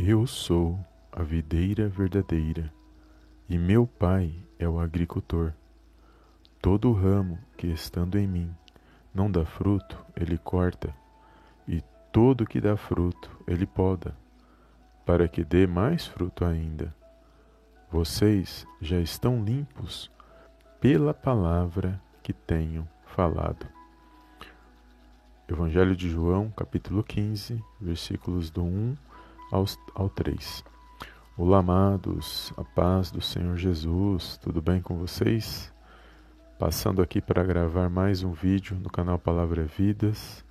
Eu sou a videira verdadeira, e meu Pai é o agricultor. Todo ramo que estando em mim não dá fruto, ele corta, e todo que dá fruto, ele poda, para que dê mais fruto ainda. Vocês já estão limpos pela palavra que tenho falado. Evangelho de João, capítulo 15, versículos do 1 ao, ao 3. Olá, amados, a paz do Senhor Jesus, tudo bem com vocês? Passando aqui para gravar mais um vídeo no canal Palavra Vidas.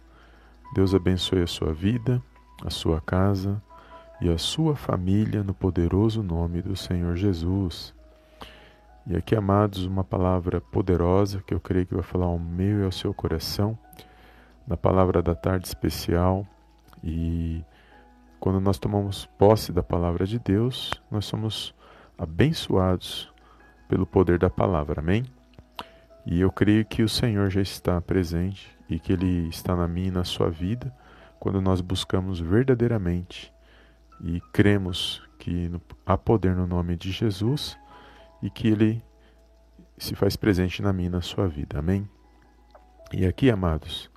Deus abençoe a sua vida, a sua casa e a sua família no poderoso nome do Senhor Jesus. E aqui, amados, uma palavra poderosa que eu creio que vai falar ao meu e ao seu coração, na palavra da tarde especial. E quando nós tomamos posse da palavra de Deus, nós somos abençoados pelo poder da palavra. Amém? E eu creio que o Senhor já está presente e que Ele está na minha e na sua vida quando nós buscamos verdadeiramente e cremos que há poder no nome de Jesus e que Ele se faz presente na minha e na sua vida. Amém? E aqui, amados,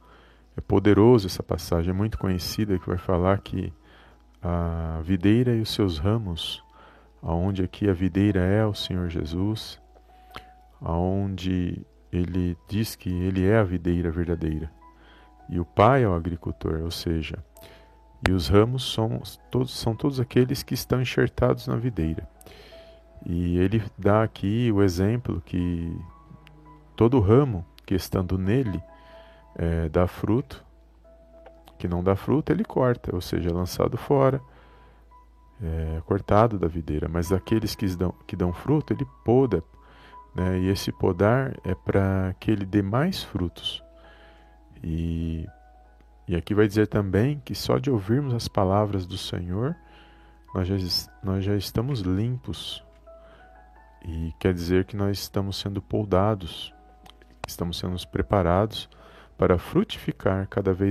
é poderoso essa passagem, é muito conhecida, que vai falar que a videira e os seus ramos, aonde aqui a videira é o Senhor Jesus, aonde ele diz que ele é a videira verdadeira e o Pai é o agricultor, ou seja, e os ramos são todos, são todos aqueles que estão enxertados na videira. E ele dá aqui o exemplo que todo ramo que estando nele é, dá fruto, que não dá fruto, ele corta, ou seja, é lançado fora, é, cortado da videira. Mas aqueles que dão, que dão fruto, ele poda. Né? E esse podar é para que ele dê mais frutos. E, e aqui vai dizer também que só de ouvirmos as palavras do Senhor, nós já, nós já estamos limpos. E quer dizer que nós estamos sendo poldados, estamos sendo preparados para frutificar cada vez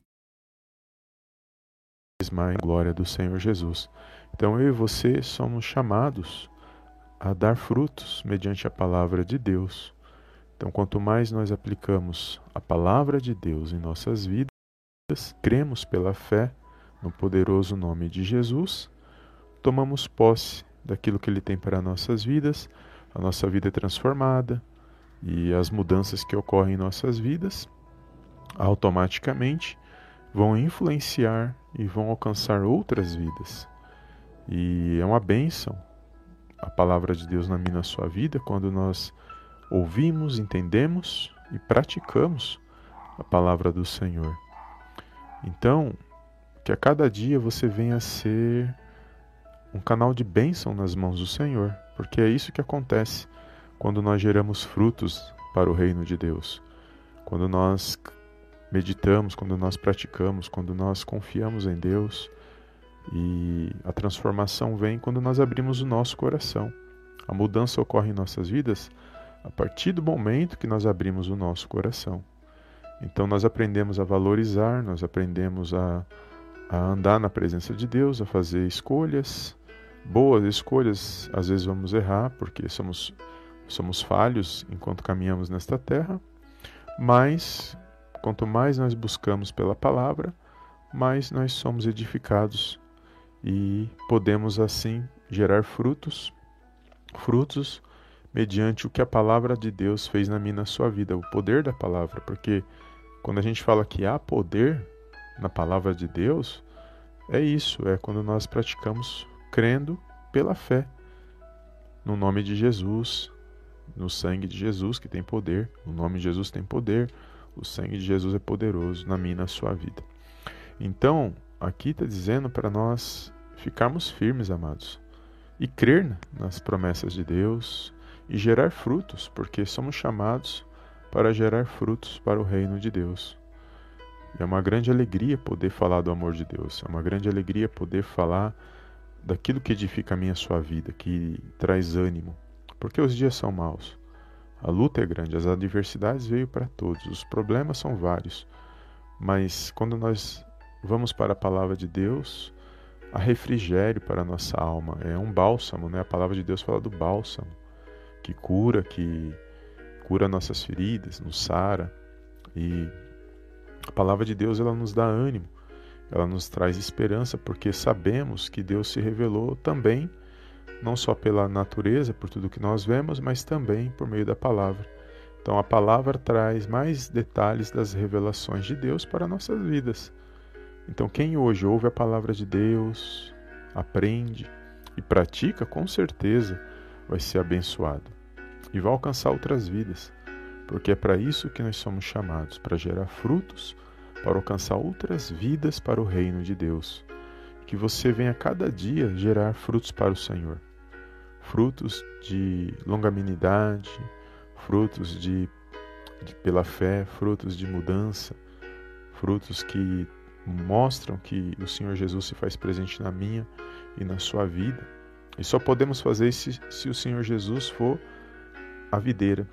mais a glória do Senhor Jesus. Então eu e você somos chamados a dar frutos mediante a palavra de Deus. Então, quanto mais nós aplicamos a palavra de Deus em nossas vidas, cremos pela fé no poderoso nome de Jesus, tomamos posse daquilo que Ele tem para nossas vidas, a nossa vida é transformada e as mudanças que ocorrem em nossas vidas automaticamente vão influenciar e vão alcançar outras vidas. E é uma bênção a palavra de Deus na minha na sua vida quando nós ouvimos, entendemos e praticamos a palavra do Senhor. Então, que a cada dia você venha ser um canal de bênção nas mãos do Senhor, porque é isso que acontece quando nós geramos frutos para o reino de Deus. Quando nós meditamos, quando nós praticamos, quando nós confiamos em Deus. E a transformação vem quando nós abrimos o nosso coração. A mudança ocorre em nossas vidas a partir do momento que nós abrimos o nosso coração. Então nós aprendemos a valorizar, nós aprendemos a, a andar na presença de Deus, a fazer escolhas, boas escolhas. Às vezes vamos errar porque somos, somos falhos enquanto caminhamos nesta terra, mas Quanto mais nós buscamos pela palavra, mais nós somos edificados e podemos assim gerar frutos, frutos mediante o que a palavra de Deus fez na minha na sua vida, o poder da palavra, porque quando a gente fala que há poder na palavra de Deus, é isso, é quando nós praticamos crendo pela fé no nome de Jesus, no sangue de Jesus que tem poder, o nome de Jesus tem poder, o sangue de Jesus é poderoso na minha e na sua vida. Então, aqui está dizendo para nós ficarmos firmes, amados, e crer nas promessas de Deus e gerar frutos, porque somos chamados para gerar frutos para o reino de Deus. É uma grande alegria poder falar do amor de Deus, é uma grande alegria poder falar daquilo que edifica a minha a sua vida, que traz ânimo, porque os dias são maus. A luta é grande, as adversidades veio para todos, os problemas são vários. Mas quando nós vamos para a palavra de Deus, a refrigério para a nossa alma, é um bálsamo, né? A palavra de Deus fala do bálsamo, que cura, que cura nossas feridas, nos sara. E a palavra de Deus ela nos dá ânimo, ela nos traz esperança, porque sabemos que Deus se revelou também, não só pela natureza, por tudo que nós vemos, mas também por meio da palavra. Então a palavra traz mais detalhes das revelações de Deus para nossas vidas. Então quem hoje ouve a palavra de Deus, aprende e pratica, com certeza vai ser abençoado e vai alcançar outras vidas, porque é para isso que nós somos chamados para gerar frutos, para alcançar outras vidas para o reino de Deus. Que você venha cada dia gerar frutos para o Senhor, frutos de longanimidade, frutos de, de pela fé, frutos de mudança, frutos que mostram que o Senhor Jesus se faz presente na minha e na sua vida. E só podemos fazer isso se o Senhor Jesus for a videira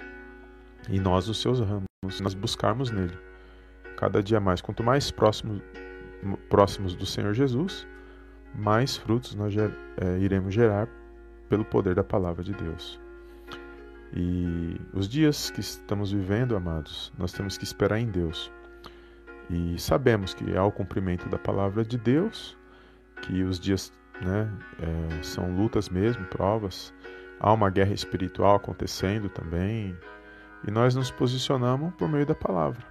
e nós os seus ramos, nós buscarmos nele cada dia mais. Quanto mais próximos, próximos do Senhor Jesus, mais frutos nós é, iremos gerar pelo poder da palavra de Deus. E os dias que estamos vivendo, amados, nós temos que esperar em Deus. E sabemos que há o cumprimento da palavra de Deus, que os dias né, é, são lutas mesmo, provas, Há uma guerra espiritual acontecendo também, e nós nos posicionamos por meio da palavra,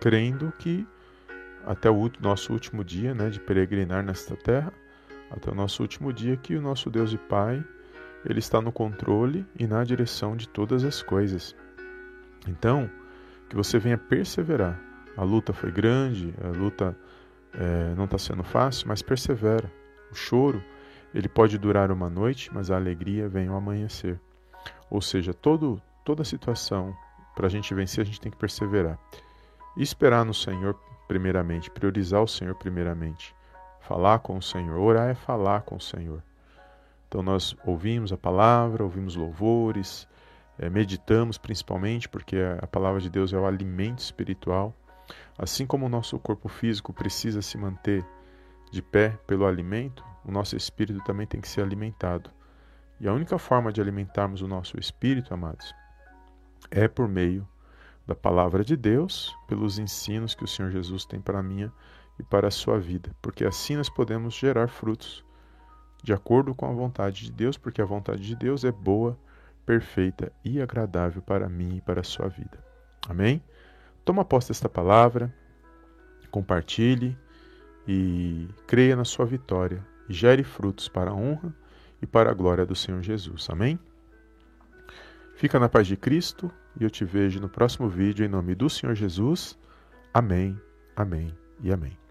crendo que até o nosso último dia né, de peregrinar nesta terra, até o nosso último dia, que o nosso Deus e Pai, Ele está no controle e na direção de todas as coisas. Então, que você venha perseverar. A luta foi grande, a luta é, não está sendo fácil, mas persevera. O choro ele pode durar uma noite, mas a alegria vem ao amanhecer. Ou seja, todo, toda situação, para a gente vencer, a gente tem que perseverar. E esperar no Senhor, primeiramente, priorizar o Senhor, primeiramente. Falar com o Senhor. Orar é falar com o Senhor. Então, nós ouvimos a palavra, ouvimos louvores, é, meditamos principalmente, porque a palavra de Deus é o alimento espiritual. Assim como o nosso corpo físico precisa se manter de pé pelo alimento, o nosso espírito também tem que ser alimentado. E a única forma de alimentarmos o nosso espírito, amados, é por meio da palavra de Deus, pelos ensinos que o Senhor Jesus tem para a minha e para a sua vida, porque assim nós podemos gerar frutos de acordo com a vontade de Deus, porque a vontade de Deus é boa, perfeita e agradável para mim e para a sua vida. Amém? Toma posse desta palavra, compartilhe e creia na sua vitória e gere frutos para a honra e para a glória do Senhor Jesus. Amém? Fica na paz de Cristo e eu te vejo no próximo vídeo em nome do Senhor Jesus. Amém, amém e amém.